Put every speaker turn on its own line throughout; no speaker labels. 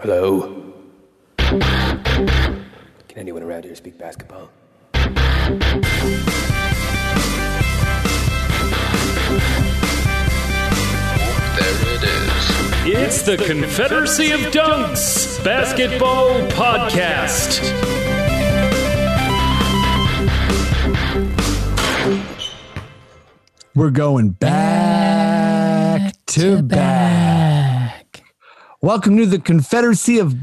Hello? Can anyone around here speak basketball?
There it is.
It's the Confederacy of Dunks Basketball Podcast.
We're going back, to, back. Welcome to the Confederacy of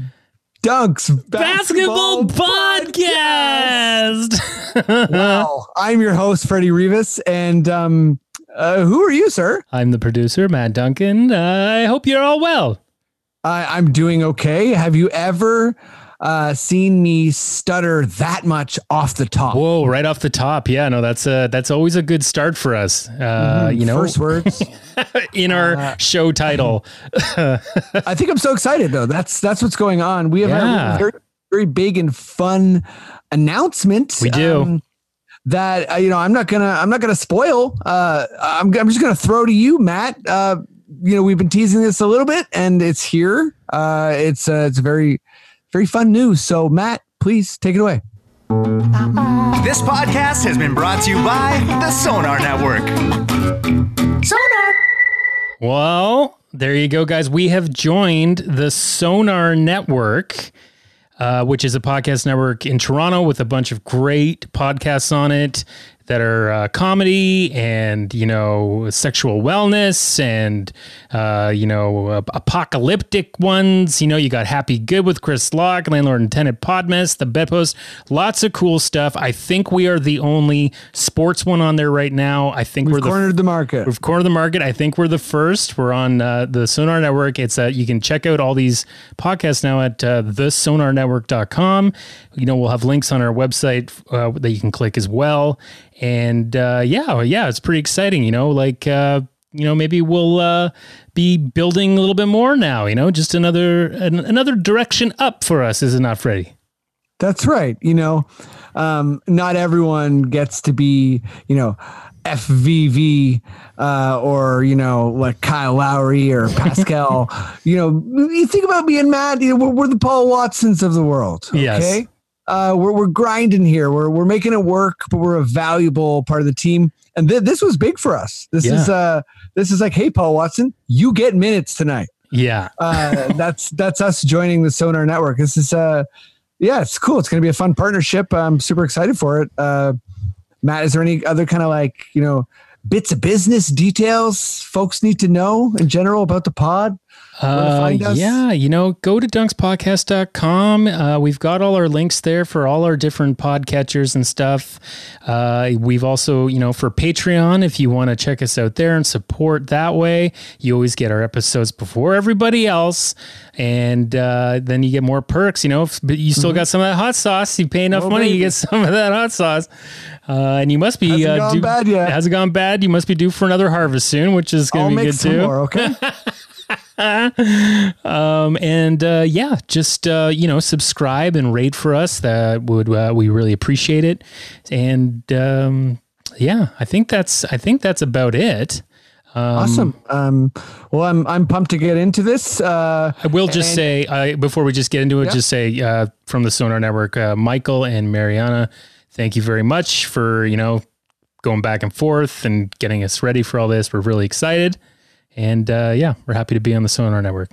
Dunks
Basketball Podcast.
Wow. I'm your host, Freddie Rivas. And um, uh, who are you, sir?
I'm the producer, Matt Duncan. Uh, I hope you're all well.
I I'm doing okay. Have you ever uh, seen me stutter that much off the top?
Whoa, right off the top. Yeah, no, that's uh that's always a good start for us. Uh, you know,
First words.
in our show title.
I think I'm so excited though. That's that's what's going on. We have
Yeah.
a very, very big and fun announcement.
We do.
um, that uh, you know, I'm not gonna I'm not gonna spoil. Uh, I'm I'm just gonna throw to you, Matt. Uh, you know, we've been teasing this a little bit, and it's here. Uh, it's uh, it's very very fun news. So, Matt, please take it away.
This podcast has been brought to you by the Sonar Network. Sonar.
Well, there you go, guys. We have joined the Sonar Network, uh, which is a podcast network in Toronto with a bunch of great podcasts on it that are uh, comedy and you know sexual wellness and uh, you know uh, apocalyptic ones. You know, you got Happy Good with Chris Locke, Landlord and Tenant Podmess, The Bedpost, lots of cool stuff. I think we are the only sports one on there right now. I think
We've
we're the
cornered the market.
We've cornered the market. I think we're the first. We're on uh, the Sonar Network. It's uh, you can check out all these podcasts now at uh, thesonarnetwork.com. You know, we'll have links on our website uh, that you can click as well. And uh, yeah, yeah, it's pretty exciting. You know, like uh, you know, maybe we'll uh, be building a little bit more now. You know, just another an, another direction up for us, is it not, Freddie?
That's right. You know, um, not everyone gets to be, you know, FVV uh, or, you know, like Kyle Lowry or Pascal. you know, you think about being mad, you know, we're, we're the Paul Watsons of the world. Okay.
Yes.
Uh, we're, we're grinding here. We're, we're making it work, but we're a valuable part of the team. And th- this was big for us. This
Yeah.
is uh, this is like, hey, Paul Watson, you get minutes tonight
Yeah.
uh, that's that's us joining the Sonar Network. This is uh, yeah, it's cool. It's going to be a fun partnership. I'm super excited for it. Uh, Matt, is there any other kind of like you know bits of business details folks need to know in general about the pod?
Uh, yeah, you know, go to dunkspodcast.com. Uh, we've got all our links there for all our different podcatchers and stuff. Uh, we've also, you know, for Patreon, if you want to check us out there and support that way, you always get our episodes before everybody else. And uh, then you get more perks, you know, if- but you still got some of that hot sauce. You pay enough
Oh,
money, you get some of that hot sauce. Uh, and you must be
Hasn't
uh,
gone
due-
bad yet.
Hasn't gone bad. You must be due for another harvest soon, which is going to be good too.
more. Okay.
Um, and uh, yeah, just uh, you know, subscribe and rate for us. That would uh, we really appreciate it. And um, yeah, I think that's I think that's about it.
awesome. Um, well, I'm I'm pumped to get into this. Uh,
I will just
And-
say uh, before we just get into it,
Yeah.
just say uh, from the Sonar Network, uh, Michael and Mariana, thank you very much for you know going back and forth and getting us ready for all this. We're really excited, and uh, yeah, we're happy to be on the Sonar Network.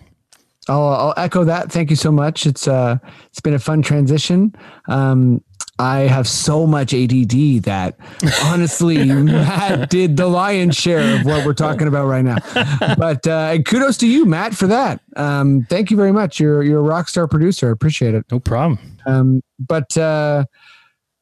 I'll, I'll echo that. Thank you so much. It's uh, it's been a fun transition. Um, I have so much ADD that honestly, Matt did the lion's share of what we're talking about right now. But uh, and kudos to you, Matt, for that. Um, thank you very much. You're you're a rock star producer. I appreciate it.
No problem.
Um, but uh,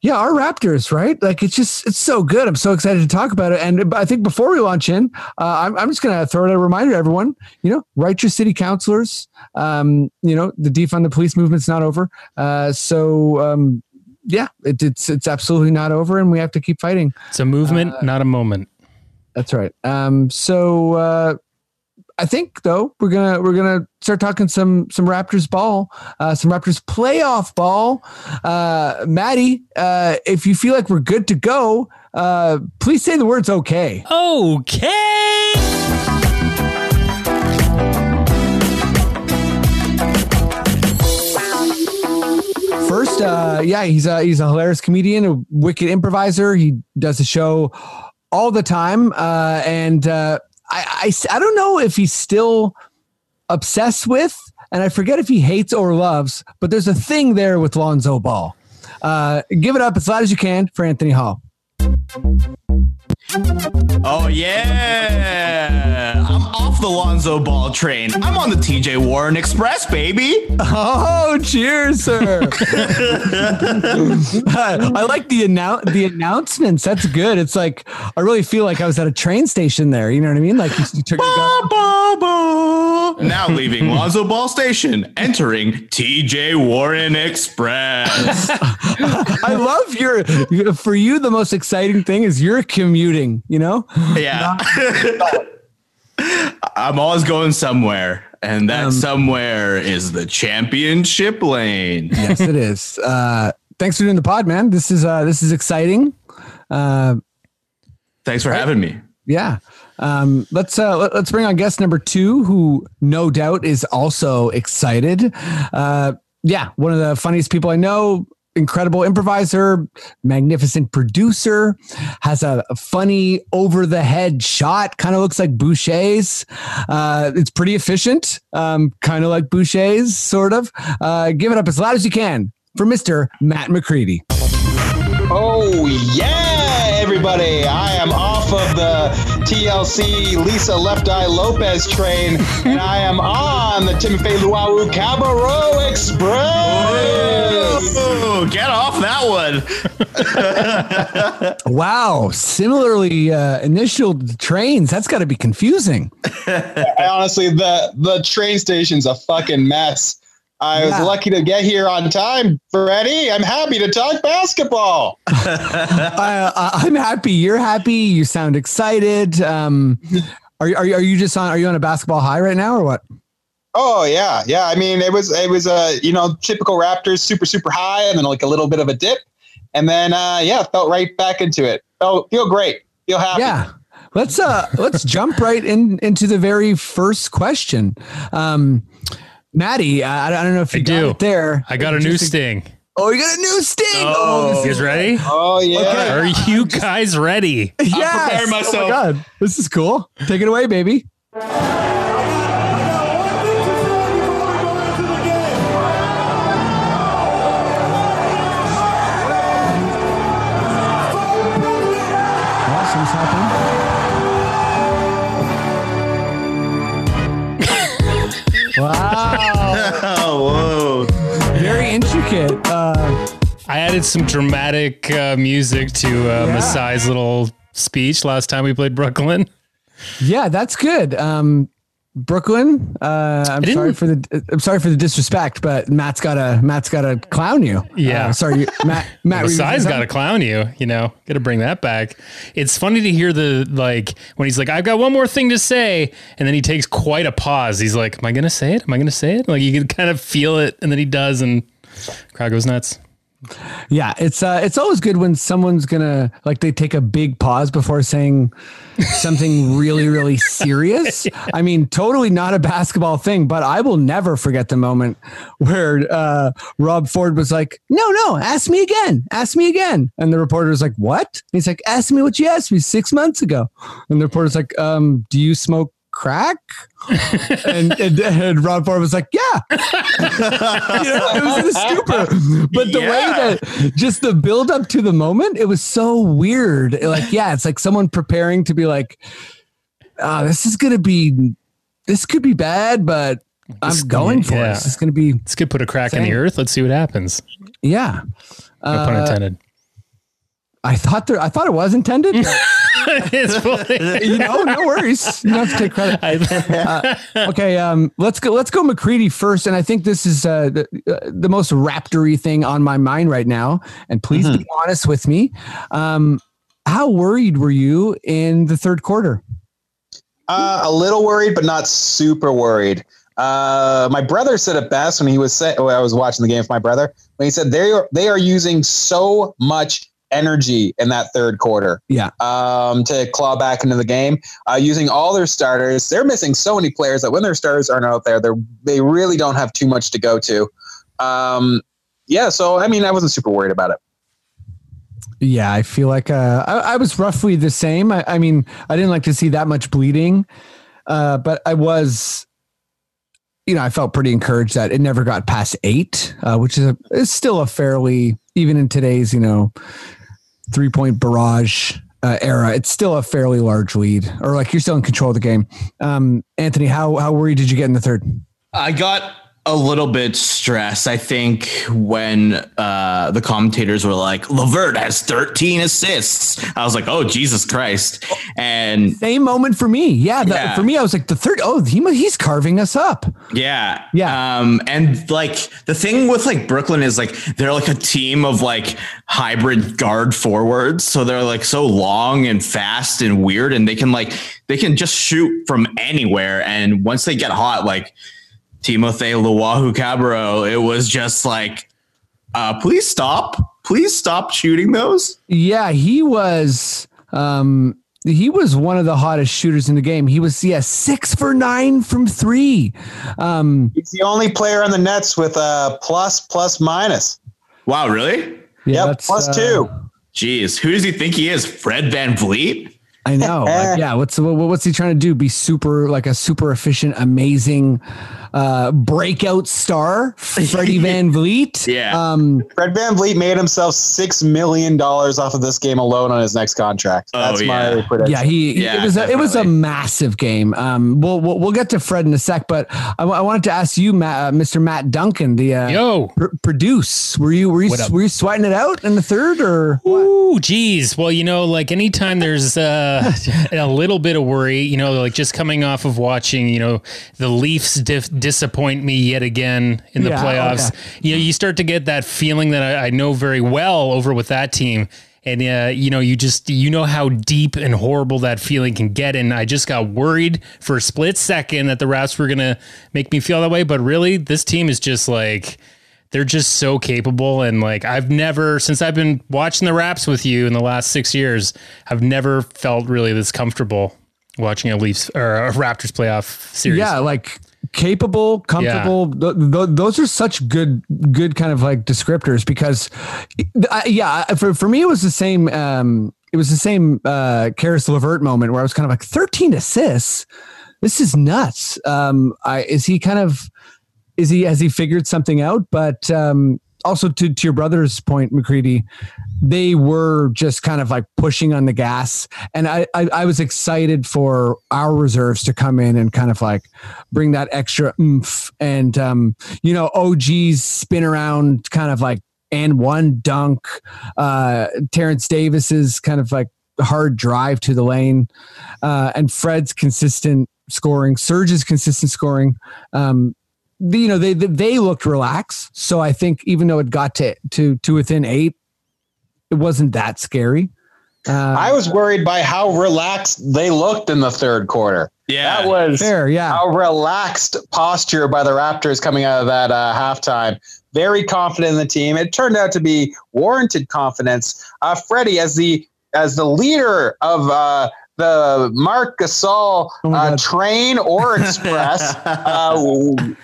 yeah, our Raptors, right? Like it's just it's so good. I'm so excited to talk about it. And I think before we launch in, uh, I'm I'm just gonna throw out a reminder to everyone. You know, write your city councilors. Um, you know, the defund the police movement's not over. Uh, so um, yeah, it, it's it's absolutely not over, and we have to keep fighting.
It's a movement, not a moment.
That's right. Um, so uh, I think though we're gonna we're gonna start talking some some Raptors ball, uh, some Raptors playoff ball. Uh, Maddie, uh, if you feel like we're good to go, uh, please say the words okay.
Okay.
First, uh, yeah, he's a he's a hilarious comedian, a wicked improviser. He does a show all the time, uh, and uh, I, I I don't know if he's still obsessed with, and I forget if he hates or loves, but there's a thing there with Lonzo Ball. Uh, give it up as loud as you can for Anthony Hall.
Oh yeah, I'm off the Lonzo Ball train. I'm on the TJ Warren Express, baby.
Oh, cheers, sir! I like the annou- the announcements. That's good. It's like I really feel like I was at a train station there. You know what I mean? Like you, you took your gun.
Ba, ba. Now leaving Lonzo Ball Station, entering TJ Warren Express.
I love your. For you, the most exciting thing is you're commuting. You know?
Yeah. I'm always going somewhere, and that
Um,
somewhere is the championship lane.
yes, it is. Uh, thanks for doing the pod, man. This is uh, this is exciting. Uh,
Thanks for having me.
yeah. Um, let's uh, let, us bring on guest number two, who no doubt is also excited. Uh, yeah, one of the funniest people I know. Incredible improviser, magnificent producer, has a, funny over the head shot. Kind of looks like Boucher's. Uh, it's pretty efficient, um, kind of like Boucher's, sort of. Uh, give it up as loud as you can for Mister Matt McCready.
Oh, yeah, everybody. I am off of the TLC Lisa Left Eye Lopez train, and I am on the Timothy Luwawu-Cabarrot Express.
Oh, get off that one.
Wow, similarly uh, initial trains. That's got to be confusing.
Honestly, the, the train station's a fucking mess. I
Yeah.
was lucky to get here on time, Freddie. I'm happy to talk basketball.
I, I- I'm happy. You're happy. You sound excited. Um, are, you- are, you- are you just on? Are you on a basketball high right now, or what?
Oh yeah, yeah. I mean, it was it was a you know typical Raptors, super super high, and then like a little bit of a dip, and then uh, yeah, felt right back into it. Felt feel great, feel happy.
Yeah. Let's uh let's jump right in into the very first question. Um, Maddie, I, I don't know if you
I
got
do.
it there.
I got a new sting.
Oh, you got a new sting.
Oh.
oh this
You guys ready?
Oh yeah.
Okay.
Are you guys ready?
Yes.
preparing
Oh my. God. This is cool. Take it away, baby. Intricate. Uh,
I added some dramatic uh, music to uh,
Yeah.
Masai's little speech last time we played Brooklyn.
Yeah, that's good. Um, Brooklyn. Uh, I'm sorry for the I'm sorry for the disrespect, but Matt's gotta Matt's gotta clown you.
Yeah.
Uh, sorry, you, Matt. Matt, gonna
Masai's
say
got to clown you, you know, got to bring that back. It's funny to hear the, like, when he's like, I've got one more thing to say. And then he takes quite a pause. He's like, Am I going to say it? Am I going to say it? Like, you can kind of feel it. And then he does, and crowd goes nuts.
Yeah, it's uh, it's always good when someone's gonna like they take a big pause before saying something really really serious. I mean, totally not a basketball thing, but I will never forget the moment where uh, Rob Ford was like, "No, no, ask me again, ask me again," and the reporter was like, "What?" And he's like, "Ask me what you asked me six months ago," and the reporter's like, um, "Do you smoke?" Crack and, and and Rob Ford was like, yeah, you know, it was in a stupor. But the way that just the build up to the moment, it was so weird. Like, yeah, it's like someone preparing to be like, ah, this is gonna be, this could be bad, but I'm going for
yeah.
it. It's gonna be,
This could put a crack in the earth. Let's see what happens.
yeah.
No pun
Uh,
intended.
I thought there, I thought it was intended. but,
it's funny.
you know, no worries. You don't have to take credit.
I,
okay, um, let's go. Let's go McCready first, and I think this is uh, the uh, the most raptory thing on my mind right now. And please be honest with me. Um, how worried were you in the third quarter?
Uh, a little worried, but not super worried. Uh, my brother said it best when he was say, when I was watching the game with my brother when he said they are they are using so much energy in that third quarter.
Yeah.
Um, to claw back into the game, uh, using all their starters. They're missing so many players that when their starters aren't out there, they they really don't have too much to go to. Um, yeah, so I mean, I wasn't super worried about it.
Yeah, I feel like uh, I, I was roughly the same. I, I mean, I didn't like to see that much bleeding, uh, but I was, you know, I felt pretty encouraged that it never got past eight, uh, which is a, is still a fairly even in today's you know three point barrage uh, era. It's still a fairly large lead, or like you're still in control of the game. Um, Anthony, how how worried did you get in the third?
I got a little bit stressed. I think when uh, the commentators were like, "LeVert has 13 assists," I was like, "Oh Jesus Christ!" And
Same moment for me. Yeah, the,
Yeah.
for me, I was like the third. Oh, he he's carving us up.
yeah,
Yeah.
Um, and like the thing with like Brooklyn is like they're like a team of like hybrid guard forwards, so they're like so long and fast and weird, and they can like they can just shoot from anywhere. And once they get hot, like Timothy Luwawu-Cabarrot, it was just like, uh, please stop, please stop shooting those.
Yeah, he was. Um, he was one of the hottest shooters in the game. He was yeah six for nine from three. Um,
He's the only player on the Nets with a plus, plus, minus.
Wow, really?
yeah,
Yep, plus
uh,
two.
Jeez, who does he think he is? Fred VanVleet?
I know. Like, yeah, what's what, what's he trying to do? Be super like a super efficient, amazing uh, breakout star, Freddie VanVleet.
Yeah.
Um,
Fred VanVleet made himself six million dollars off of this game alone on his next contract.
Oh,
That's
yeah.
my prediction.
yeah, he
Yeah,
it was a, it was a massive game. Um, we'll, we'll we'll get to Fred in a sec, but I, I wanted to ask you, Matt, uh, Mr. Matt Duncan, the uh,
Yo.
pr- produce. Were you were you were you sweating it out in the third or?
Ooh, geez. Well, you know, like anytime there's uh, a little bit of worry, you know, like just coming off of watching, you know, the Leafs dif- disappoint me yet again in the
Yeah, oh,
playoffs. You know, you start to get that feeling that I, I know very well over with that team. And uh, you know, you just you know how deep and horrible that feeling can get, and I just got worried for a split second that the Raps were gonna make me feel that way. But really, this team is just like they're just so capable and like I've never since I've been watching the Raps with you in the last six years, I've never felt really this comfortable watching a Leafs or a Raptors playoff series.
Yeah, like capable, comfortable. Th- th- those are such good, good kind of like descriptors because, uh, yeah, for for me it was the same. Um, it was the same uh, Caris LeVert moment where I was kind of like thirteen assists. This is nuts. Um, I is he kind of is he has he figured something out? But um, also to to your brother's point, McCready, they were just kind of like pushing on the gas, and I, I I was excited for our reserves to come in and kind of like bring that extra oomph, and um, you know OG's spin around kind of like and one dunk, uh, Terrence Davis's kind of like hard drive to the lane, uh, and Fred's consistent scoring, Serge's consistent scoring. Um, the- you know they they- they looked relaxed. So I think even though it got to to to within eight, it wasn't that scary. Uh,
I was worried by how relaxed they looked in the third quarter.
Yeah.
That was
fair, yeah.
a relaxed posture by the Raptors coming out of that uh, halftime. Very confident in the team. It turned out to be warranted confidence. Uh, Freddie, as the as the leader of uh, the Marc Gasol
Oh
uh, train or express, uh,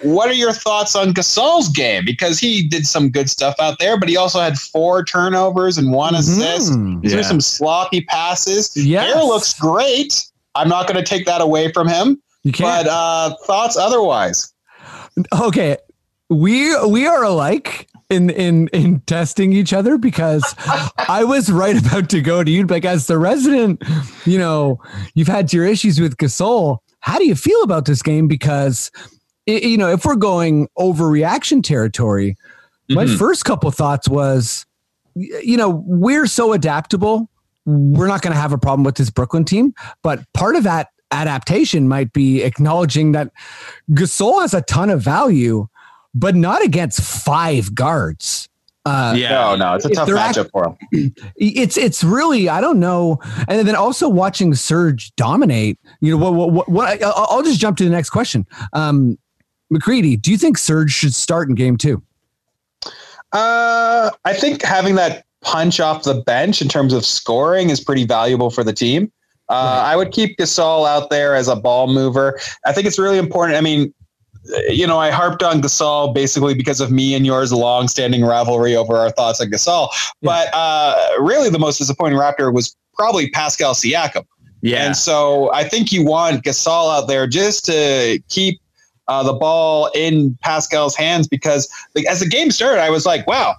what are your thoughts on Gasol's game? Because he did some good stuff out there, but he also had four turnovers and one assist.
Mhm.
Threw
Yeah.
some sloppy passes.
Yes.
Hair looks great. I'm not going to take that away from him.
You can't.
But uh, thoughts otherwise?
okay we we are alike in in in testing each other because i was right about to go to you like as the resident you know you've had your issues with gasol how do you feel about this game because i- you know if we're going overreaction territory my
Mhm.
first couple thoughts was you know we're so adaptable we're not going to have a problem with this brooklyn team but part of that adaptation might be acknowledging that Gasol has a ton of value, but not against five guards. Uh,
Yeah.
No, no, it's a tough
act-
matchup for him.
it's it's really I don't know, and then also watching Serge dominate. You know what? What? what, what I'll, I'll just jump to the next question. Um, McCready, do you think Serge should start in game two?
Uh, I think having that punch off the bench in terms of scoring is pretty valuable for the team. Uh, I would keep Gasol out there as a ball mover. I think it's really important. I mean, you know, I harped on Gasol basically because of me and yours long-standing rivalry over our thoughts on Gasol. But uh, really, the most disappointing Raptor was probably Pascal Siakam.
Yeah.
And so I think you want Gasol out there just to keep uh, the ball in Pascal's hands because like, as the game started, I was like, wow,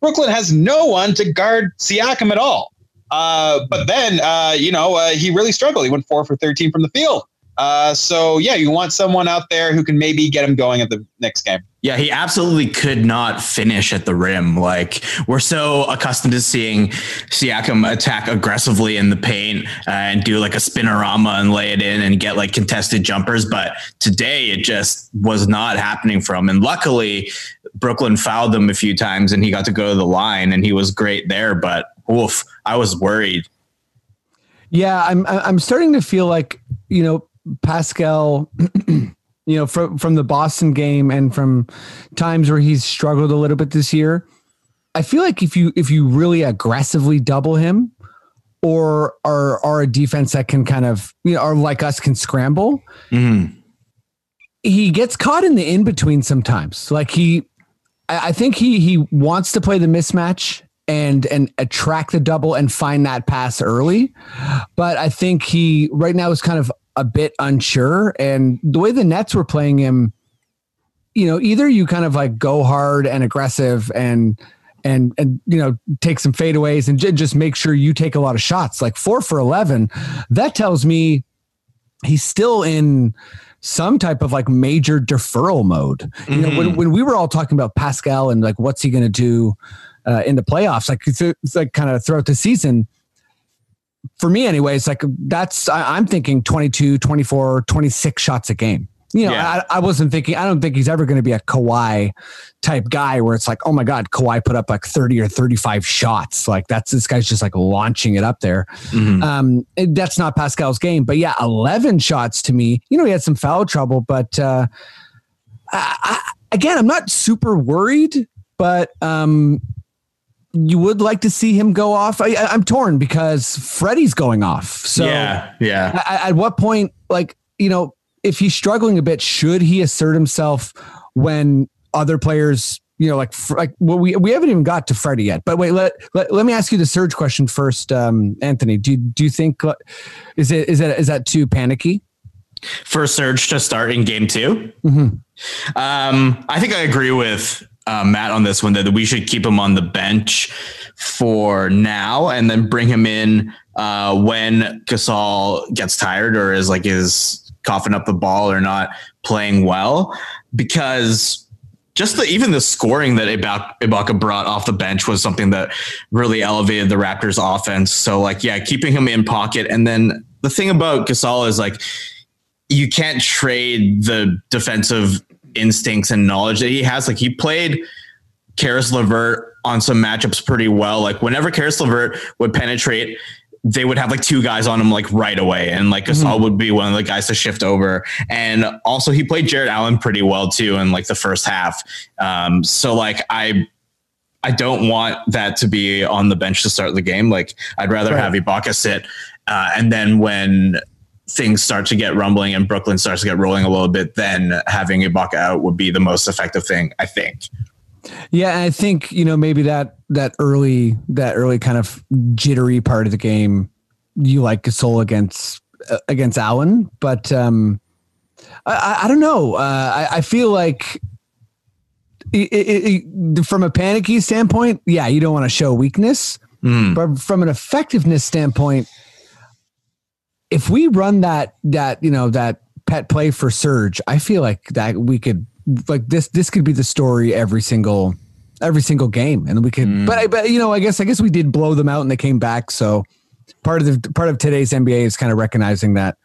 Brooklyn has no one to guard Siakam at all. Uh, but then, uh, you know, uh, he really struggled. He went four for 13 from the field. Uh, so, yeah, you want someone out there who can maybe get him going at the next game.
Yeah, he absolutely could not finish at the rim. Like we're so accustomed to seeing Siakam attack aggressively in the paint uh, and do like a spinorama and lay it in and get like contested jumpers. But today it just was not happening for him. And luckily, Brooklyn fouled him a few times and he got to go to the line and he was great there. But oof, I was worried.
Yeah, I'm I'm starting to feel like you know Pascal, you know from from the Boston game and from times where he's struggled a little bit this year. I feel like if you if you really aggressively double him, or are are a defense that can kind of you know or like us can scramble,
Mhm.
he gets caught in the in between sometimes. Like he, I I think he he wants to play the mismatch and and attract the double and find that pass early, but I think he right now is kind of a bit unsure. And the way the Nets were playing him, you know, either you kind of like go hard and aggressive and and and you know take some fadeaways and j- just make sure you take a lot of shots. Like four for eleven, that tells me he's still in some type of like major deferral mode. You know, when, when we were all talking about Pascal and like what's he going to do uh, in the playoffs, like it's, it's like kind of throughout the season. For me, anyway, it's like that's I, I'm thinking 22, 24, 26 shots a game. You know,
Yeah.
I, I wasn't thinking. I don't think he's ever going to be a Kawhi type guy where it's like, oh my god, Kawhi put up like 30 or 35 shots. Like that's this guy's just like launching it up there.
Mhm.
Um, and that's not Pascal's game, but yeah, 11 shots to me. You know, he had some foul trouble, but uh, I, I, again, I'm not super worried, but um, you would like to see him go off. I, I- I'm torn because Freddie's going off. So
yeah, yeah.
at, at what point, like, you know, if he's struggling a bit, should he assert himself when other players, you know, like, like, well, we, we haven't even got to Freddie yet, but wait, let, let, let me ask you the Serge question first. Um, Anthony, do, do you think, uh, is it, is that, is that too panicky?
For Serge to start in game 2
Mhm.
Um, I think I agree with uh, Matt on this one that we should keep him on the bench for now and then bring him in uh, when Gasol gets tired or is like is coughing up the ball or not playing well because just the even the scoring that Ibaka, brought off the bench was something that really elevated the Raptors offense. So like yeah, keeping him in pocket and then the thing about Gasol is like you can't trade the defensive instincts and knowledge that he has. Like he played Caris LeVert on some matchups pretty well. Like whenever Caris LeVert would penetrate, they would have like two guys on him like right away, and like Gasol would be one of the guys to shift over. And also he played Jarrett Allen pretty well too in like the first half. Um, so like I. I don't want that to be on the bench to start the game. Like I'd rather
Right.
have Ibaka sit, uh, and then when things start to get rumbling and Brooklyn starts to get rolling a little bit, then having Ibaka out would be the most effective thing, I think.
Yeah, and I think you know maybe that that early that early kind of jittery part of the game, you like Gasol against uh, against Allen, but um, I, I, I don't know. Uh, I, I feel like it, it, it, from a panicky standpoint, yeah, you don't want to show weakness,
Mm.
but from an effectiveness standpoint, if we run that that you know that pet play for Serge, I feel like that we could like this this could be the story every single every single game, and we could. But I but you know I guess I guess we did blow them out and they came back. So part of the part of today's NBA is kind of recognizing that.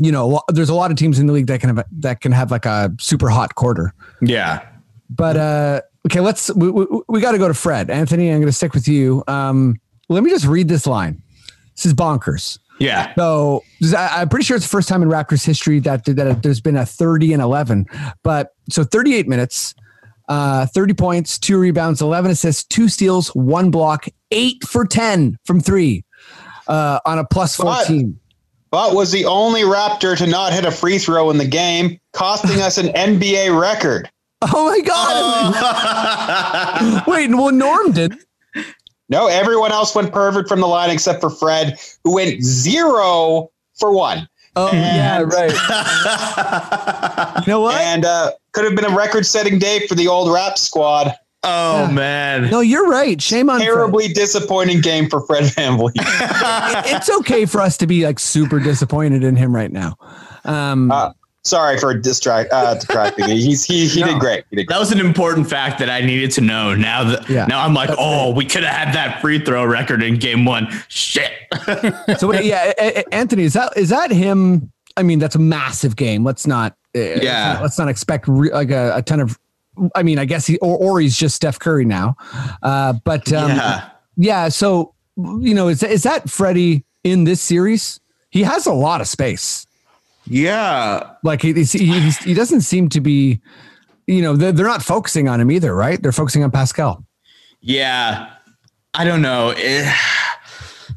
You know, there's a lot of teams in the league that can have that can have like a super hot quarter.
Yeah.
But uh, okay, let's we, we, we got to go to Fred. Anthony, I'm going to stick with you. Um, let me just read this line. This is bonkers.
Yeah.
So I- I'm pretty sure it's the first time in Raptors history that that there's been a 30 and 11. But so 38 minutes, uh, 30 points, two rebounds, 11 assists, two steals, one block, eight for 10 from three uh, on a plus
But-
14.
but was the only Raptor to not hit a free throw in the game, costing us an NBA record.
Oh my god! Wait, well, Norm did.
No, everyone else went perfect from the line except for Fred, who went zero for one.
Oh yeah, right. you know what?
And uh, could have been a record setting day for the old rap squad.
Oh man.
No, you're right. Shame on Fred.
Terribly disappointing game for Fred VanVleet.
It's okay for us to be like super disappointed in him right now. Um,
Uh, sorry for distract uh, distracting you. He's he he
No.
did great. He did great.
That was an important fact that I needed to know. Now that
Yeah.
now I'm like, oh, we could have had that free throw record in game one. Shit.
so wait, yeah, A- A- Anthony, is that is that him? I mean, that's a massive game. Let's not. uh,
Yeah.
Let's not expect re- like a, a ton of. I mean, I guess he or, or he's just Steph Curry now. Uh, but um, yeah.
yeah.
So you know, is is that Freddie in this series? He has a lot of space.
Yeah.
Like he he's, he doesn't seem to be. You know, they're, they're not focusing on him either, right? They're focusing on Pascal.
Yeah. I don't know. Eh,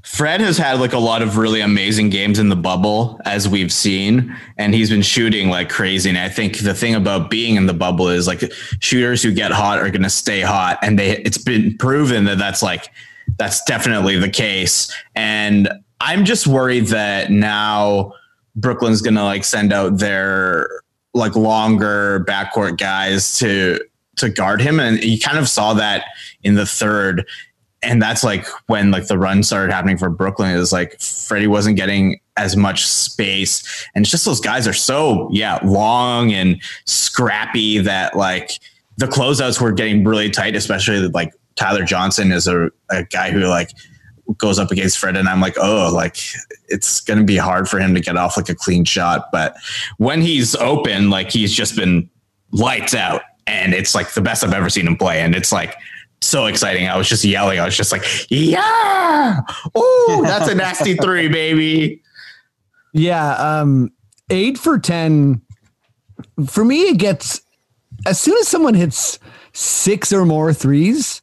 Fred has had like a lot of really amazing games in the bubble, as we've seen, and he's been shooting like crazy. And I think the thing about being in the bubble is like shooters who get hot are going to stay hot, and they it's been proven that that's like that's definitely the case. And I'm just worried that now Brooklyn's to like send out their like longer backcourt guys to to guard him, and you kind of saw that in the third and that's like when like the run started happening for Brooklyn is like Freddie wasn't getting as much space and it's just those guys are so yeah long and scrappy that like the closeouts were getting really tight especially like Tyler Johnson is a, a guy who like goes up against Fred and I'm like oh like it's going to be hard for him to get off like a clean shot but when he's open like he's just been lights out and it's like the best I've ever seen him play and it's like so exciting. I was just yelling. I was just like, yeah. Oh, that's a nasty three, baby.
Yeah, um, eight for ten. For me, it gets as soon as someone hits six or more threes,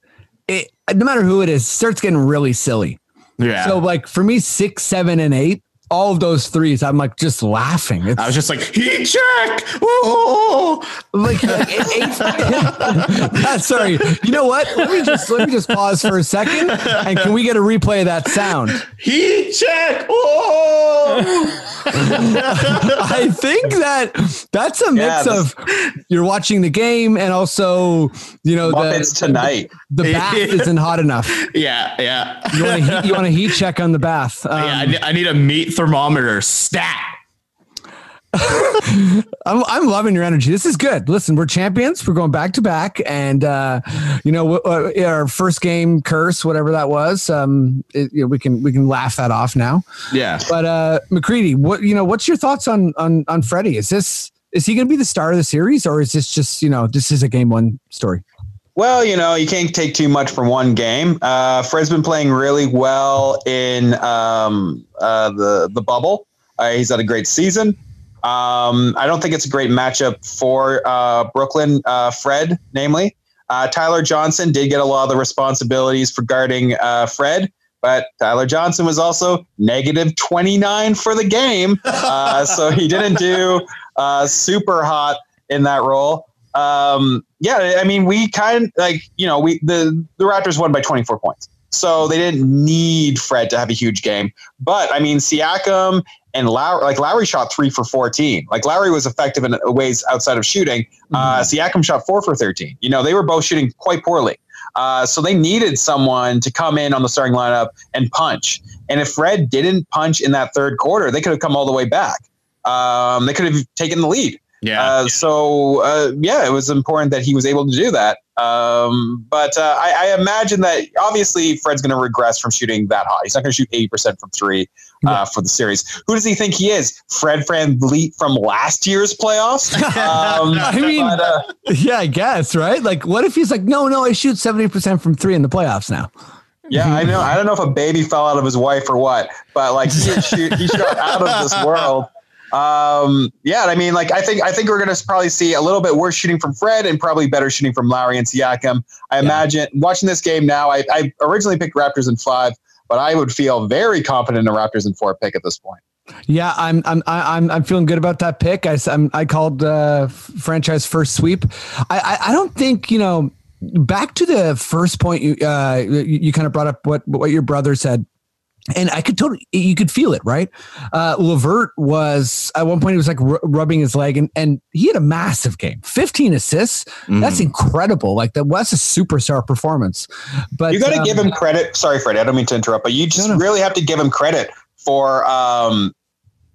it no matter who it is, starts getting really silly.
Yeah.
So, like for me, six, seven, and eight, all of those threes, I'm like just laughing. It's
I was just like, heat check. Oh,
like, like eight, eight- sorry. You know what? Let me just let me just pause for a second, and can we get a replay of that sound?
heat check. Oh.
I think that that's a mix
Yeah,
of you're watching the game and also you know
Muppets
the
tonight.
the bath isn't hot enough.
yeah, yeah.
You want to heat, you want a heat check on the bath. Um,
yeah, I, I need a meat thermometer stat.
I'm I'm loving your energy. This is good. Listen, we're champions. We're going back to back, and uh, you know uh, our first game curse, whatever that was. Um, it, you know, we can we can laugh that off now.
Yeah.
But uh, McCready, what you know? What's your thoughts on on on Freddie? Is this is he going to be the star of the series, or is this just you know this is a game one story?
Well, you know, you can't take too much from one game. Uh, Fred's been playing really well in um, uh, the the bubble. Uh, he's had a great season. Um, I don't think it's a great matchup for uh, Brooklyn. Uh, Fred, namely, uh, Tyler Johnson did get a lot of the responsibilities for guarding uh, Fred, but Tyler Johnson was also negative twenty nine for the game, uh, so he didn't do uh, super hot in that role. Um, yeah, I mean, we kind of like you know we the the Raptors won by 24 points, so they didn't need Fred to have a huge game. But I mean, Siakam and Lowry, like Lowry shot three for 14. Like Lowry was effective in ways outside of shooting. Uh, Siakam shot four for 13. You know, they were both shooting quite poorly. Uh, so they needed someone to come in on the starting lineup and punch. And if Fred didn't punch in that third quarter, they could have come all the way back. Um, they could have taken the lead.
Yeah.
Uh, so uh, yeah, it was important that he was able to do that. Um, but uh, I, I imagine that obviously Fred's going to regress from shooting that high. He's not going to shoot eighty percent from three uh, for the series. Who does he think he is? Fred Vliet from last year's playoffs? Um,
I mean,
but, uh,
yeah, I guess right. Like, what if he's like, no, no, I shoot seventy percent from three in the playoffs now.
yeah, I know. I don't know if a baby fell out of his wife or what, but like he, shoot, he shot out of this world. Um, yeah, I mean, like I think I think we're gonna probably see a little bit worse shooting from Fred and probably better shooting from Lowry and Siakam. I imagine watching this game now. I, I originally picked Raptors in five, but I would feel very confident in a Raptors in four pick at this point.
Yeah, I'm I'm I'm I'm feeling good about that pick. I I'm, I called uh, franchise first sweep. I, I I don't think you know. Back to the first point you uh, you, you kind of brought up what what your brother said. And I could totally, you could feel it, right? Uh, LeVert was at one point he was like r- rubbing his leg, and and he had a massive game, fifteen assists. That's incredible. Like that was a superstar performance. But
You got to
um,
give him credit. Sorry, Freddie, I don't mean to interrupt, but you just
No, no.
really have to give him credit for um,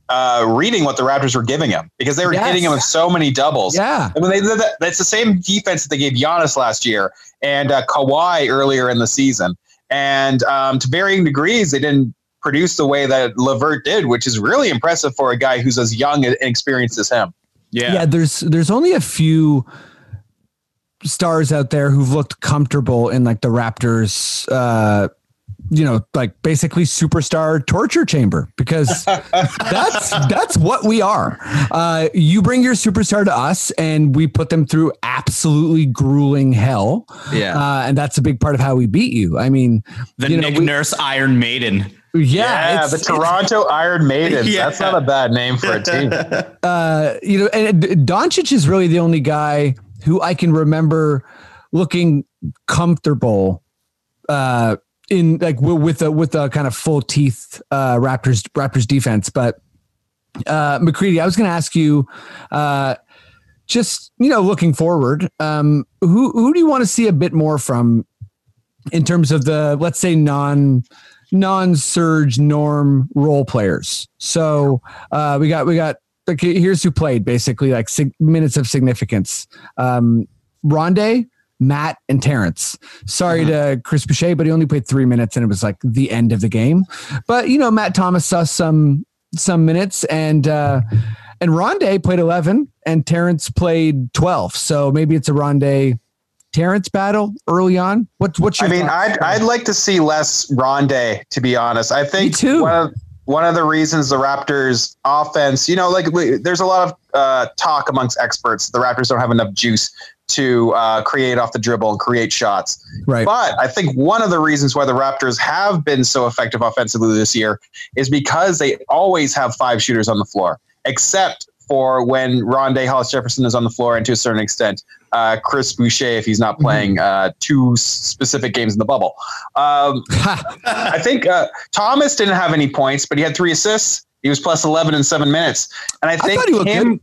uh, reading what the Raptors were giving him because they were
Yes.
hitting him with so many doubles.
Yeah,
I mean, they did that. That's the same defense that they gave Giannis last year and uh, Kawhi earlier in the season. And um, to varying degrees, they didn't produce the way that LeVert did, which is really impressive for a guy who's as young and experienced as him.
Yeah.
yeah. There's there's only a few stars out there who've looked comfortable in like the Raptors. Uh, you know, like basically superstar torture chamber because that's that's what we are. Uh, you bring your superstar to us, and we put them through absolutely grueling hell.
Yeah.
uh, and that's a big part of how we beat you. I mean,
the
you know,
Nick
we-
Nurse Iron Maiden.
yeah,
Yeah,
it's-
the Toronto Iron Maidens.
Yeah.
That's not a bad name for a team.
uh, you know, and Doncic is really the only guy who I can remember looking comfortable uh, in like with a with a kind of full teeth uh, Raptors Raptors defense. But uh, McCready, I was going to ask you, uh, just you know, looking forward, um, who who do you want to see a bit more from in terms of the let's say non non-surge norm role players. So uh, we got we got okay, here's who played basically like sig- minutes of significance. Um, Rondae, Matt, and Terrence. Sorry to Chris Boucher, but he only played three minutes and it was like the end of the game. But you know, Matt Thomas saw some some minutes and uh and Rondae played 11 and Terrence played 12. So maybe it's a Rondae Terrence battle early on. What's what's
I mean,
thoughts?
I'd, I'd like to see less Rondae, to be honest. I think
Me too.
One, of, one of the reasons the Raptors offense, you know, like we, there's a lot of uh, talk amongst experts. The Raptors don't have enough juice to uh, create off the dribble and create shots.
right.
But I think one of the reasons why the Raptors have been so effective offensively this year is because they always have five shooters on the floor, except for when Rondae Hollis Jefferson is on the floor, and to a certain extent, uh, Chris Boucher if he's not playing uh, two specific games in the bubble. Um, I think uh, Thomas didn't have any points, but he had three assists. He was plus 11 in seven minutes. And I think
he
him,
good.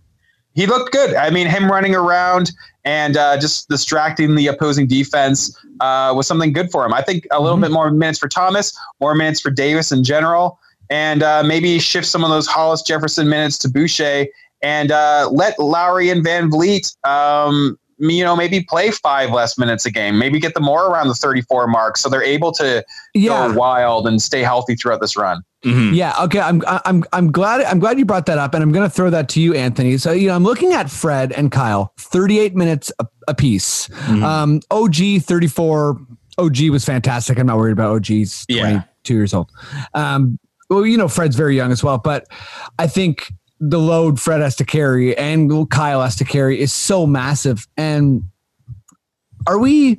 he looked good. I mean, him running around and uh, just distracting the opposing defense uh, was something good for him. I think a little
Mhm.
bit more minutes for Thomas, more minutes for Davis in general, and uh, maybe shift some of those Hollis Jefferson minutes to Boucher and uh, let Lowry and VanVleet, um, you know, maybe play five less minutes a game. Maybe get them more around the 34 mark so they're able to
yeah.
go wild and stay healthy throughout this run.
Mhm.
Yeah. Okay. I'm I'm I'm glad I'm glad you brought that up, and I'm going to throw that to you, Anthony. So you know, I'm looking at Fred and Kyle, 38 minutes a, a piece. Um, OG 34. OG was fantastic. I'm not worried about OG's
Yeah.
22 years old. Um, well, you know, Fred's very young as well, but I think the load Fred has to carry and Kyle has to carry is so massive. And are we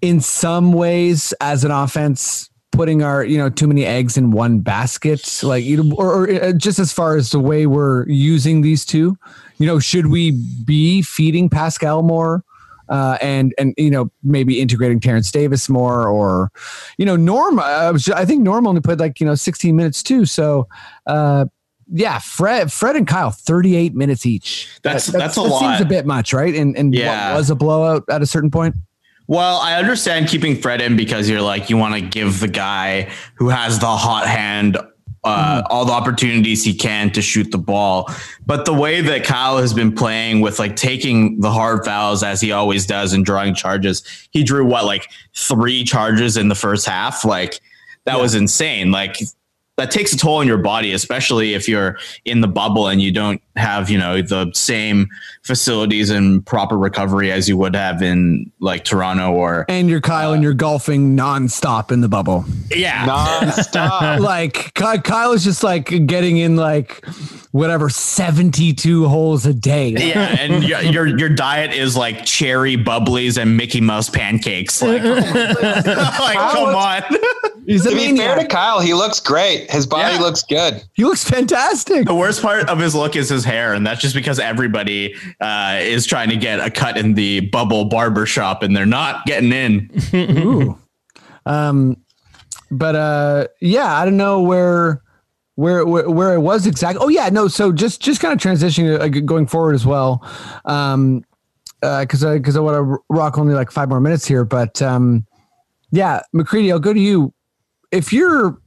in some ways as an offense putting our you know too many eggs in one basket like you or, or uh, just as far as the way we're using these two you know should we be feeding pascal more uh, and and you know maybe integrating Terrence Davis more, or you know Norm. I, was, I think Norm only played like you know 16 minutes too. So uh, yeah, Fred, Fred and Kyle, 38 minutes each.
That's-
That-
that's a
that
lot.
Seems a bit much, right? And and
Yeah.
what was a blowout at a certain point.
Well, I understand keeping Fred in because you're like you want to give the guy who has the hot hand uh, all the opportunities he can to shoot the ball. But the way that Kyle has been playing with like taking the hard fouls as he always does and drawing charges, he drew what like three charges in the first half. Like that was insane. Like that takes a toll on your body, especially if you're in the bubble and you don't have, you know, the same facilities and proper recovery as you would have in like Toronto or
And you're Kyle and uh, you're golfing nonstop in the bubble.
yeah.
Non-stop.
like Ky- Kyle is just like getting in like whatever 72 holes a day.
Yeah, and your, your your diet is like cherry bubblies and Mickey Mouse pancakes. Like, like come on.
He's
To be fair to. Kyle, he looks great. His body
Yeah.
looks good.
He looks fantastic.
The worst part of his look is his hair, and that's just because everybody uh, is trying to get a cut in the bubble barber shop, and they're not getting in.
Ooh. Um, but uh, yeah, I don't know where, where, where, where it was exactly. Oh yeah, no. So just, just kind of transitioning uh, going forward as well. Um, because I because I want to rock only like five more minutes here, but um, yeah, McCready, I'll go to you. If you're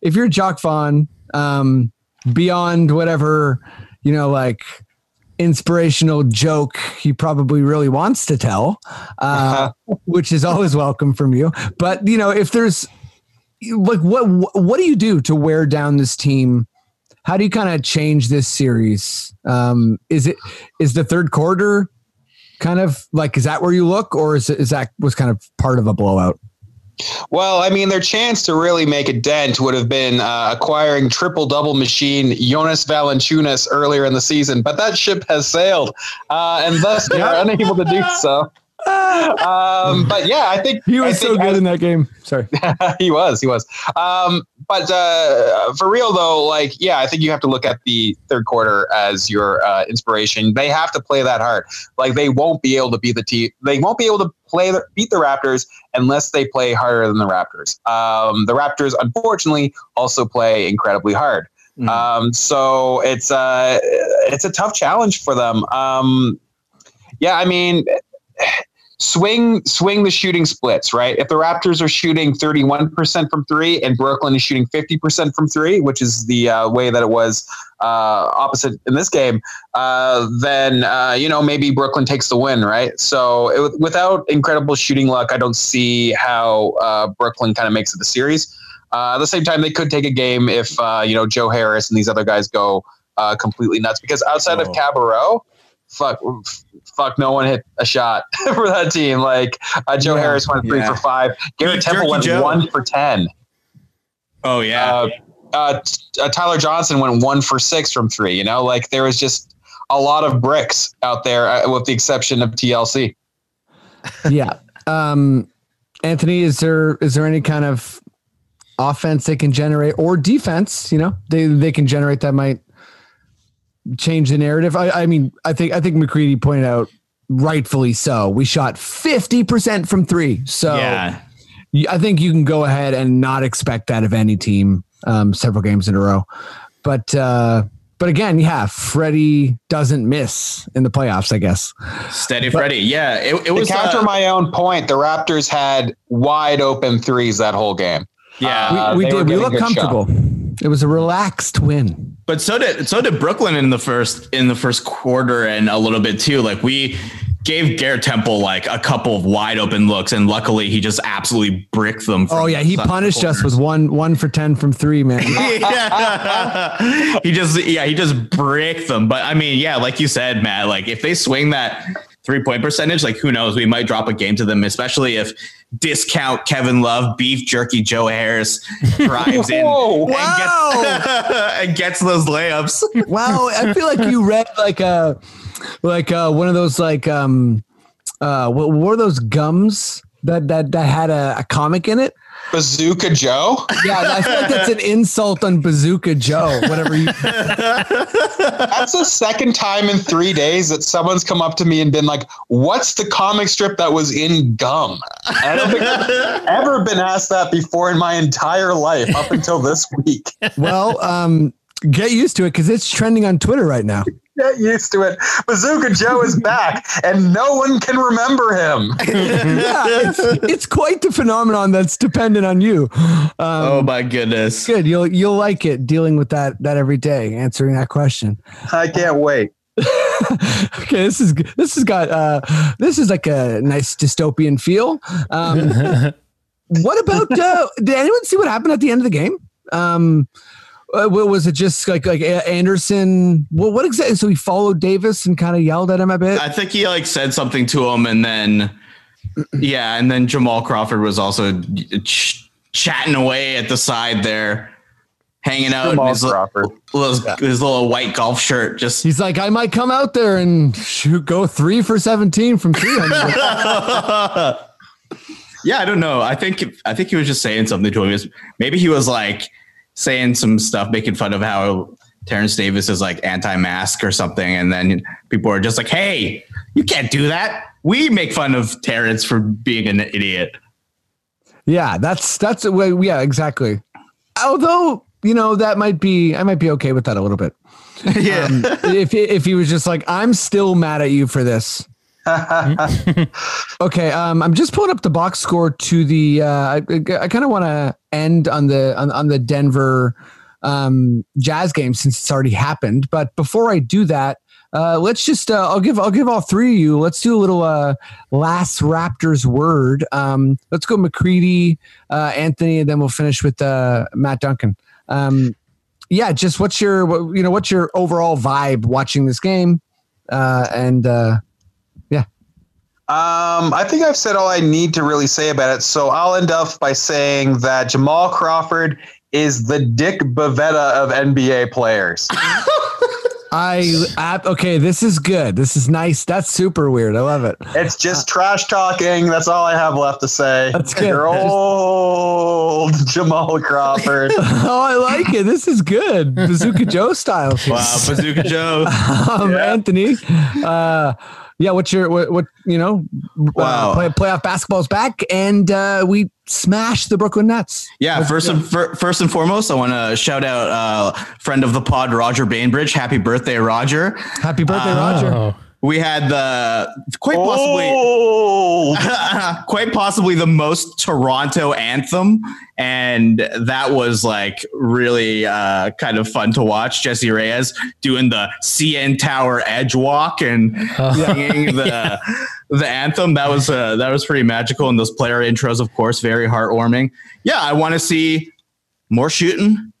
if you're Jacque Vaughn, um, beyond whatever you know, like inspirational joke he probably really wants to tell, uh, which is always welcome from you. But you know, if there's like what what do you do to wear down this team? How do you kind of change this series? Um, is it is the third quarter kind of like is that where you look, or is is that was kind of part of a blowout?
Well, I mean, their chance to really make a dent would have been uh, acquiring triple double machine Jonas Valanciunas earlier in the season, but that ship has sailed, uh, and thus they are unable to do so. Um, but yeah, I think
He
I
was so good
as-
in that game. Sorry.
he was, he was. Um, but uh, for real though, like, yeah, I think you have to look at the third quarter as your uh, inspiration. They have to play that hard. Like, they won't be able to beat the team. They won't be able to play the, beat the Raptors unless they play harder than the Raptors. Um, the Raptors, unfortunately, also play incredibly hard.
Mhm.
Um, so it's uh, it's a tough challenge for them. Um, yeah, I mean, swing swing the shooting splits, right? If the Raptors are shooting 31% from three and Brooklyn is shooting 50% from three, which is the uh, way that it was uh, opposite in this game, uh, then uh, you know maybe Brooklyn takes the win, right? So it, without incredible shooting luck, I don't see how uh, Brooklyn kind of makes it the series. Uh, at the same time, they could take a game if uh, you know Joe Harris and these other guys go uh, completely nuts. Because outside of
Oh.
Cabarrot, fuck, fuck, no one hit a shot for that team. Like uh, Joe
Yeah.
Harris went three
Yeah.
for five. Garrett
Jerky
Temple went
Joe.
one for ten.
Oh yeah,
Uh, uh, uh, Tyler Johnson went one for six from three. You know, like there was just a lot of bricks out there, uh, with the exception of TLC.
yeah. Um, Anthony, is there is there any kind of offense they can generate or defense? You know, they they can generate that might change the narrative. I, I mean, I think I think McCready pointed out rightfully so. We shot fifty percent from three, so
yeah.
y- I think you can go ahead and not expect that of any team um, several games in a row. But uh, but again, yeah, Freddie doesn't miss in the playoffs. I guess.
Steady Freddy. Yeah, it, it
To
was.
counter
uh,
my own point, the Raptors had wide open threes that whole game.
yeah,
Uh,
we
they were
did. We
getting
looked
good shots.
It was a relaxed win.
but so did so did Brooklyn in the first in the first quarter and a little bit too. Like we gave Garrett Temple like a couple of wide open looks, and luckily he just absolutely bricked them.
Oh yeah, he punished us with one one for ten from three, man.
yeah. he just yeah he just bricked them but i mean yeah like you said matt like if they swing that three point percentage like who knows we might drop a game to them especially if discount kevin love beef jerky joe harris drives in
Whoa.
and, gets, and gets those layups
wow, I feel like you read like a like uh, one of those like um uh what were those gums that that that had a, a comic in it?
Bazooka Joe.
Yeah, I feel like that's an insult on Bazooka Joe. Whatever you.
That's the second time in three days that someone's come up to me and been like, "What's the comic strip that was in gum?" I don't think I've ever been asked that before in my entire life up until this week.
Well, um, get used to it because it's trending on Twitter right now.
Get used to it. Bazooka Joe is back, and no one can remember him.
yeah, it's, it's quite the phenomenon that's dependent on you. Um,
oh my goodness
good. You'll you'll like it dealing with that that every day, answering that question.
I can't wait.
okay, this is this has got uh this is like a nice dystopian feel. Um, what about uh, did anyone see what happened at the end of the game? Um, what Uh, was it just like like Anderson? Well, what exactly? So he followed Davis and kind of yelled at him a bit.
i think he like said something to him and then yeah and then jamal crawford was also ch- chatting away at the side there hanging out in
Jamal
his, li-
Crawford.
little, his little white golf shirt just
He's like, I might come out there and shoot, go three for seventeen from three.
Yeah, I don't know. I think I think he was just saying something to him. Maybe he was like saying some stuff, making fun of how Terence Davis is like anti-mask or something, and then people are just like, "Hey, you can't do that." We make fun of Terrence for being an idiot.
Yeah, that's that's well, yeah, exactly. Although you know that might be, I might be okay with that a little bit.
yeah,
Um, if if he was just like, I'm still mad at you for this. okay, um, I'm just pulling up the box score to the. Uh, I, I kind of want to end on the on, on the Denver um, Jazz game since it's already happened. But before I do that, uh, let's just. Uh, I'll give I'll give all three of you. Let's do a little uh, last Raptors word. Um, let's go McCready, uh, Anthony, and then we'll finish with uh, Matt Duncan. Um, yeah, just what's your you know what's your overall vibe watching this game? Uh, and uh,
Um, I think I've said all I need to really say about it. So I'll end up by saying that Jamal Crawford is the Dick Bavetta of NBA players.
I app okay, this is good. This is nice. That's super weird. I love it.
It's just trash talking. That's all I have left to say.
That's good.
Your old Jamal Crawford.
oh, I like it. This is good. Bazooka Joe style.
wow, Bazooka Joe.
um, Anthony. Uh, yeah, what's your what, what you know?
Wow.
Uh, play, playoff basketball's back, and uh, we smashed the Brooklyn Nets.
Yeah, first and fir- first and foremost, I want to shout out uh, friend of the pod, Roger Bainbridge. Happy birthday, Roger!
Happy birthday, Roger.
Oh,
We had the quite possibly
Oh,
quite possibly the most Toronto anthem, and that was like really uh, kind of fun to watch. Jessie Reyez doing the CN Tower edge walk and singing the the anthem. That was uh, that was pretty magical, and those player intros, of course, very heartwarming. Yeah, I want to see more shooting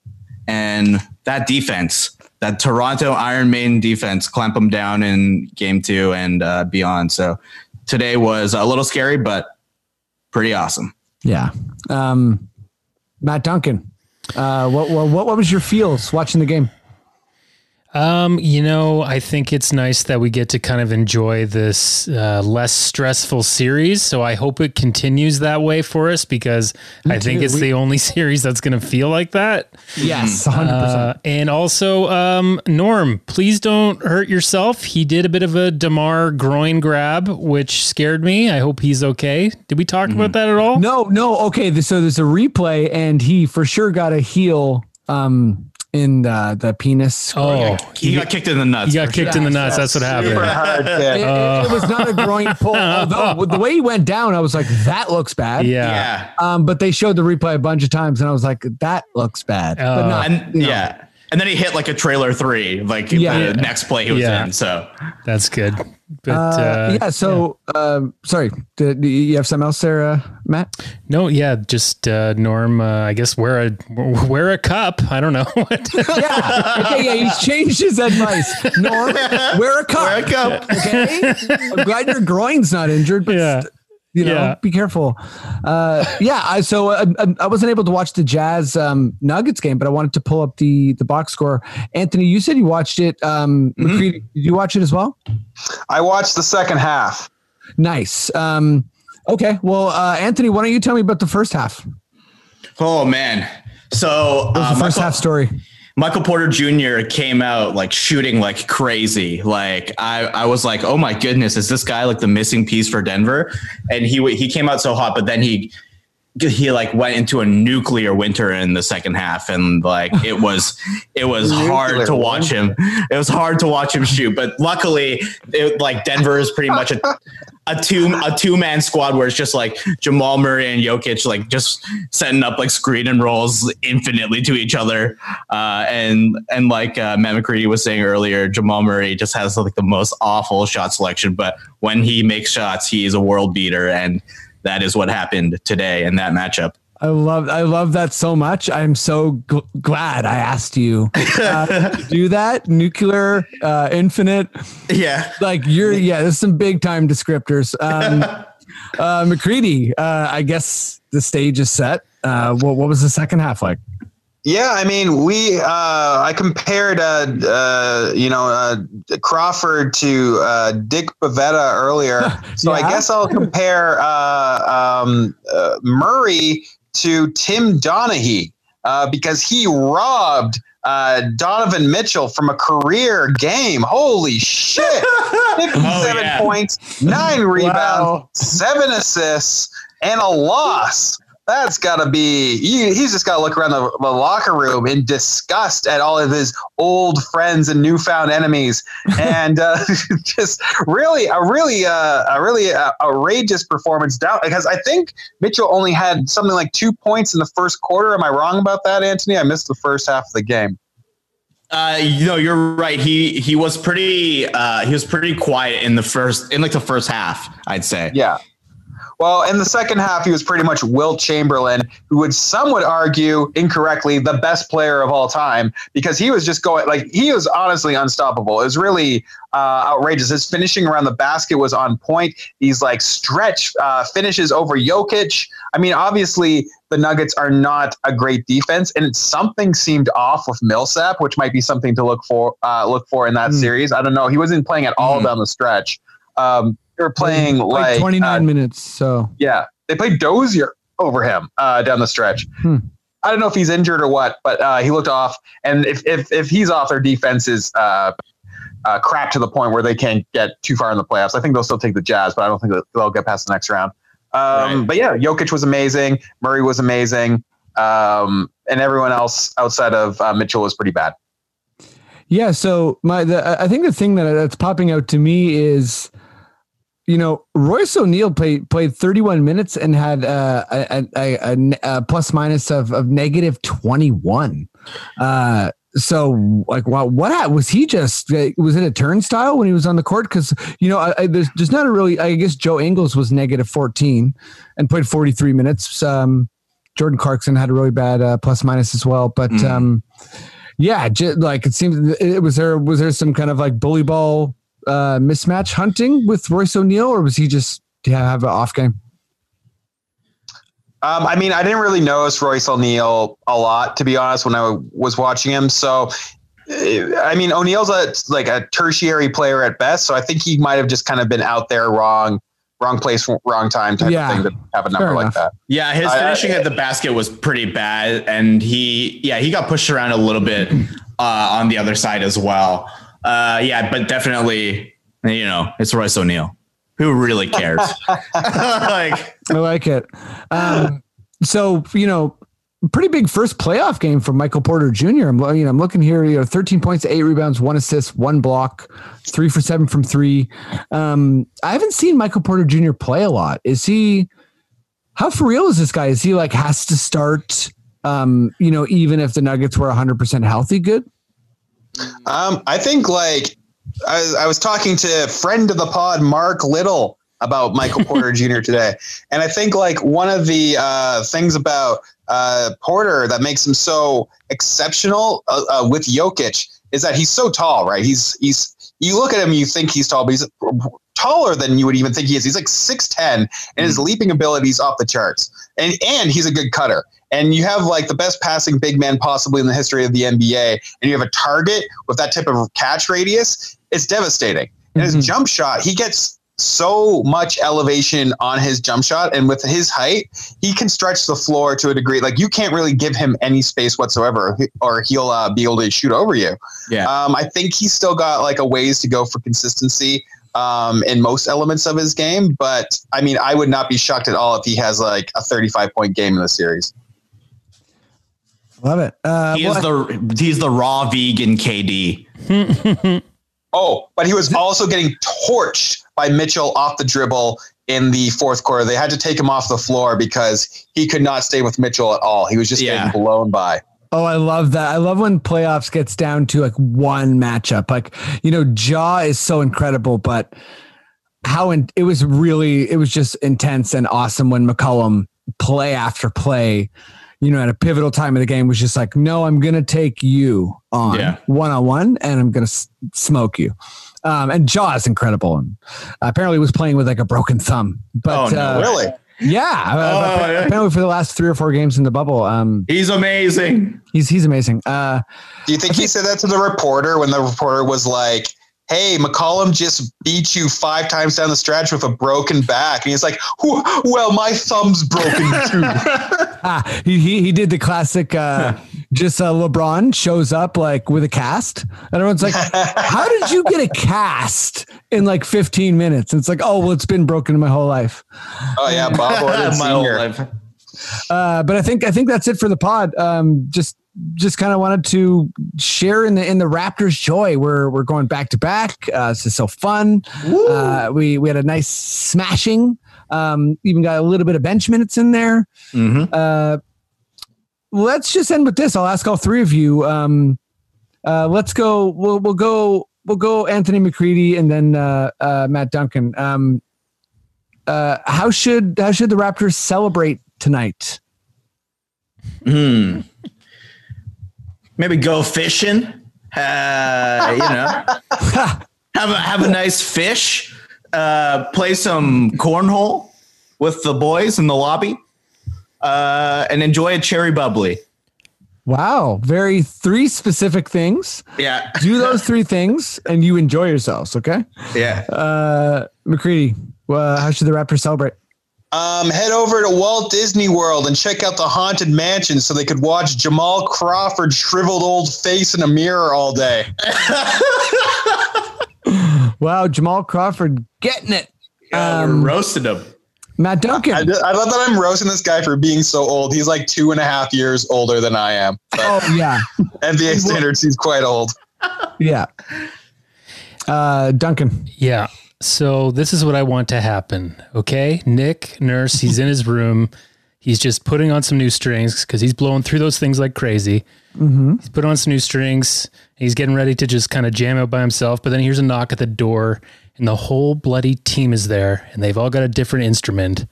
and that defense. That Toronto Iron Maiden defense clamp them down in game two and uh, beyond. So today was a little scary, but pretty awesome.
Yeah. Um, Matt Duncan. Uh, what, what what what was your feels watching the game?
Um, you know, I think it's nice that we get to kind of enjoy this uh, less stressful series. So I hope it continues that way for us because I think
too.
it's
We-
the only series that's going to feel like that.
Yes, hundred
Uh,
percent.
and also, um, Norm, please don't hurt yourself. He did a bit of a Damar groin grab, which scared me. I hope he's okay. Did we talk about that at all?
No, no. Okay, so there's a replay, and he for sure got a heel um, in uh, the penis.
Oh,
He got kicked in the nuts.
he got
for
kicked in the nuts. That's what happened.
super hard
It,
kick.
it- it was not a groin pull. Although the way he went down, I was like, that looks bad.
Yeah.
Yeah.
Um, but they showed the replay a bunch of times, and I was like, that looks bad. but
Uh,
not,
And
you know.
yeah. And then he hit like a trailer three, like
Yeah.
the next play he was
Yeah.
in. So
That's good. But
Uh,
uh,
yeah. So, um, sorry, did, do you have something else there, uh, Matt?
no, yeah, just uh, Norm. Uh, I guess wear a wear a cup. I don't know.
Yeah. Okay. Yeah. He's changed his advice. Norm, wear a cup.
Wear a cup.
Okay. I'm glad your groin's not injured, but
Yeah.
st- you know,
Yeah.
be careful. Uh, yeah. I, so uh, I, I wasn't able to watch the Jazz um, Nuggets game, but I wanted to pull up the the box score. Anthony, you said you watched it. Um,
Mm-hmm.
McCready, did you watch it as well?
I watched the second half.
Nice. Um, okay. Well, uh, Anthony, why don't you tell me about the first half?
Oh man. So
What was
uh,
the first
Michael,
half story?
Michael Porter Jr. came out like shooting like crazy. Like I, I was like, oh my goodness, is this guy like the missing piece for Denver? And he he came out so hot, but then he he like went into a nuclear winter in the second half, and like it was it was hard to watch him. It was hard to watch him shoot, but luckily, it, like Denver is pretty much a a two a two man squad where it's just like Jamal Murray and Jokic like just setting up like screen and rolls infinitely to each other, uh, and and like uh, Matt McCready was saying earlier, Jamal Murray just has like the most awful shot selection, but when he makes shots, he is a world beater, and that is what happened today in that matchup.
I love I love that so much. I'm so gl- glad I asked you uh, to do that. Nuclear, uh, infinite,
Yeah.
like you're yeah. There's some big time descriptors. Um, uh, McCready, uh, I guess the stage is set. Uh, what what was the second half like?
Yeah, I mean, we. Uh, I compared, uh, uh, you know, uh, Crawford to uh, Dick Bavetta earlier, so I guess I'll compare uh, um, uh, Murray to Tim Donaghy uh, because he robbed uh, Donovan Mitchell from a career game. Holy shit! Fifty-seven
yeah.
points, nine rebounds, seven assists, and a loss. That's got to be. He, he's just got to look around the, the locker room in disgust at all of his old friends and newfound enemies, and uh, just really a really uh, a really uh, outrageous performance down. Because I think Mitchell only had something like two points in the first quarter. Am I wrong about that, Anthony? I missed the first half of the game.
Uh, you know, you're right. He he was pretty uh he was pretty quiet in the first in like the first half, I'd say.
Yeah. Well, in the second half, he was pretty much Wilt Chamberlain, who would some would argue incorrectly the best player of all time because he was just going like he was honestly unstoppable. It was really uh, outrageous. His finishing around the basket was on point. These like stretch uh, finishes over Jokic. I mean, obviously the Nuggets are not a great defense, and something seemed off with Millsap, which might be something to look for uh, look for in that
Hmm.
series. I don't know. He wasn't playing at all
Hmm.
down the stretch. Um, they were playing
like,
like,
29
uh,
minutes. So
yeah, they played Dozier over him uh, down the stretch.
Hmm.
I don't know if he's injured or what, but uh, he looked off. And if if if he's off, their defense is uh, uh, crap to the point where they can't get too far in the playoffs. I think they'll still take the Jazz, but I don't think they'll get past the next round. Um,
Right.
But yeah, Jokic was amazing. Murray was amazing. Um, and everyone else outside of uh, Mitchell was pretty bad.
Yeah, so my the, I think the thing that that's popping out to me is, you know, Royce O'Neale played played 31 minutes and had uh, a, a, a, a plus minus of of negative 21. Uh, so like, what what was he just was it a turnstile when he was on the court? Because you know, I, I, there's there's not a really. I guess Joe Ingles was negative 14 and played 43 minutes. Um, Jordan Clarkson had a really bad uh, plus minus as well, but.
Mhm.
Um, yeah, j- like it seems. It, was there was there some kind of like bully ball uh, mismatch hunting with Royce O'Neale, or was he just to have an off game?
Um, I mean, I didn't really notice Royce O'Neale a lot, to be honest, when I was watching him. So, uh, I mean, O'Neale's a like a tertiary player at best. So I think he might have just kind of been out there wrong, wrong place, wrong time type
Yeah.
of thing to have a number
Fair
like
enough.
that.
Yeah, his
I- I-
finishing at the basket was pretty bad, and he yeah he got pushed around a little bit uh, on the other side as well. Uh, yeah, but definitely you know it's Royce O'Neale. Who really cares? like
I like it. Um, so you know, pretty big first playoff game for Michael Porter Jr. I'm you know I'm looking here. You know, 13 points, eight rebounds, one assist, one block, three for seven from three. Um, I haven't seen Michael Porter Jr. play a lot. Is he? How for real is this guy? Is he like has to start? Um, you know, even if the Nuggets were 100 percent healthy, good.
Um, I think like I was, I was talking to friend of the pod, Mark Little, about Michael Porter Jr. today, and I think like one of the uh, things about uh, Porter that makes him so exceptional uh, uh, with Jokic is that he's so tall, right? He's he's you look at him, you think he's tall, but he's taller than you would even think he is. He's like six ten, and his leaping ability is off the charts, and and he's a good cutter. And you have like the best passing big man possibly in the history of the NBA, and you have a target with that type of catch radius, it's devastating. And
Mhm.
his jump shot, he gets so much elevation on his jump shot, and with his height, he can stretch the floor to a degree. Like you can't really give him any space whatsoever, or he'll uh, be able to shoot over you.
yeah,
Um, I think he's still got like a ways to go for consistency um, in most elements of his game. But I mean, I would not be shocked at all if he has like a 35 point game in the series.
Love it. Uh,
he
well,
the he's the raw vegan KD.
Oh, but he was also getting torched by Mitchell off the dribble in the fourth quarter. They had to take him off the floor because he could not stay with Mitchell at all. He was just
Yeah.
getting blown by.
Oh, I love that. I love when playoffs gets down to like one matchup. Like, you know, Ja is so incredible, but how in, it was really it was just intense and awesome when McCollum play after play, you know, at a pivotal time of the game was just like, no, I'm gonna take you on one on one, and I'm gonna s- smoke you. Um, and Ja is incredible, and apparently was playing with like a broken thumb. But
Oh, no
uh,
Really?
Yeah, uh,
Oh, yeah.
apparently for the last three or four games in the bubble, um,
He's amazing.
he's he's amazing. Uh,
Do you think he said that to the reporter when the reporter was like, "Hey, McCollum just beat you five times down the stretch with a broken back," and he's like, "Well, my thumb's broken too."
ah, he, he he did the classic. Uh, just uh, LeBron shows up like with a cast, and everyone's like, "How did you get a cast in like 15 minutes?" And it's like, "Oh, well, it's been broken my whole life."
oh yeah, Bob Orton
My whole life.
Uh, but I think I think that's it for the pod. Um, just just kind of wanted to share in the in the Raptors joy. We're we're going back to back. Uh, this is so fun. Uh, we we had a nice smashing. Um, even got a little bit of bench minutes in there.
Mhm.
Uh, let's just end with this. I'll ask all three of you. Um, uh, let's go. We'll we'll go. We'll go Anthony McCready and then uh, uh, Matt Duncan. Um, uh, how should how should the Raptors celebrate tonight?
Hmm. Maybe go fishing. Uh, you know, have a have a nice fish. Uh, play some cornhole with the boys in the lobby, uh, and enjoy a cherry bubbly.
Wow, very three specific things.
Yeah,
Do those three things, and you enjoy yourselves. Okay,
yeah.
uh, McCready. Uh, how should the Raptors celebrate?
Um, head over to Walt Disney World and check out the Haunted Mansion so they could watch Jamal Crawford's shriveled old face in a mirror all day.
Wow, Jamal Crawford getting it.
Uh,
Um,
we're roasting them.
Matt Duncan.
I, I love that I'm roasting this guy for being so old. He's like two and a half years older than I am.
Oh yeah,
NBA standards, he's quite old.
yeah. Uh, Duncan.
Yeah. So this is what I want to happen. Okay. Nick Nurse, he's in his room. He's just putting on some new strings because he's blowing through those things like crazy. Mm-hmm. He's put on some new strings. He's getting ready to just kind of jam out by himself. But then here's a knock at the door, and the whole bloody team is there, and they've all got a different instrument.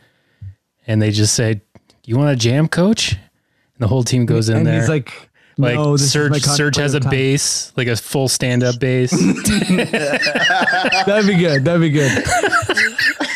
And they just say, "You want to jam, coach?" And the whole team goes in
and
there.
he's like,
like
no, this is my
Serge, Serge has a
contemplative time."
bass, like a full stand-up bass.
That'd be good. That'd be good.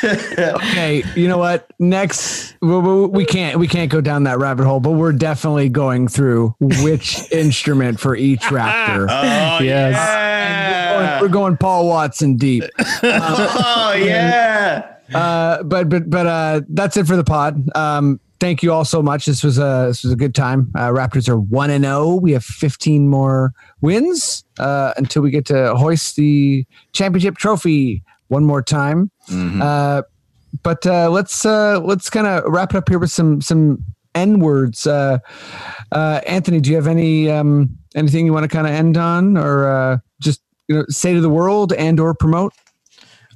okay, you know what? Next, we, we, we can't we can't go down that rabbit hole, but we're definitely going through which instrument for each Raptor.
Oh
Yes.
yeah.
We're going Paul Watson deep.
Oh yeah.
Uh, but but but uh, that's it for the pod. Um, thank you all so much. This was a this was a good time. Uh, Raptors are one and zero. We have fifteen more wins uh, until we get to hoist the championship trophy one more time. Uh, but uh, let's uh, let's kind of wrap it up here with some some n words. Uh, uh, Anthony, do you have any um, anything you want to kind of end on, or uh, just you know say to the world and or promote?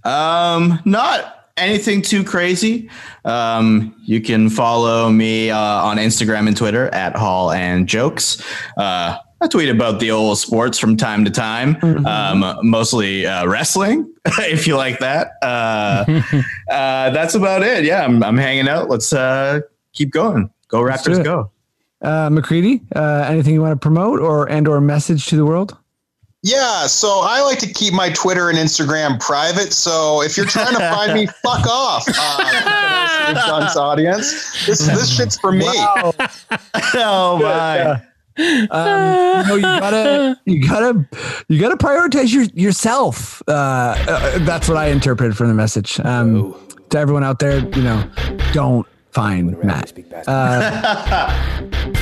Um, not anything too crazy. Um, you can follow me uh, on Instagram and Twitter at Hall and Jokes. Uh, I tweet about the old sports from time to time, um, mostly uh, wrestling, if you like that. Uh, uh, that's about it. Yeah, I'm, I'm hanging out. Let's uh, keep going. Go Raptors, go.
Uh, McCready, uh, anything you want to promote or and or message to the world?
Yeah, so I like to keep my Twitter and Instagram private. So if you're trying to find me, fuck off. Uh, Dunks audience, this this shit's for me.
Oh my.
Um, no, you gotta, you gotta, you gotta prioritize your yourself. Uh, uh, that's what I interpreted from the message. Um, to everyone out there, you know, don't find
Raptors
Matt.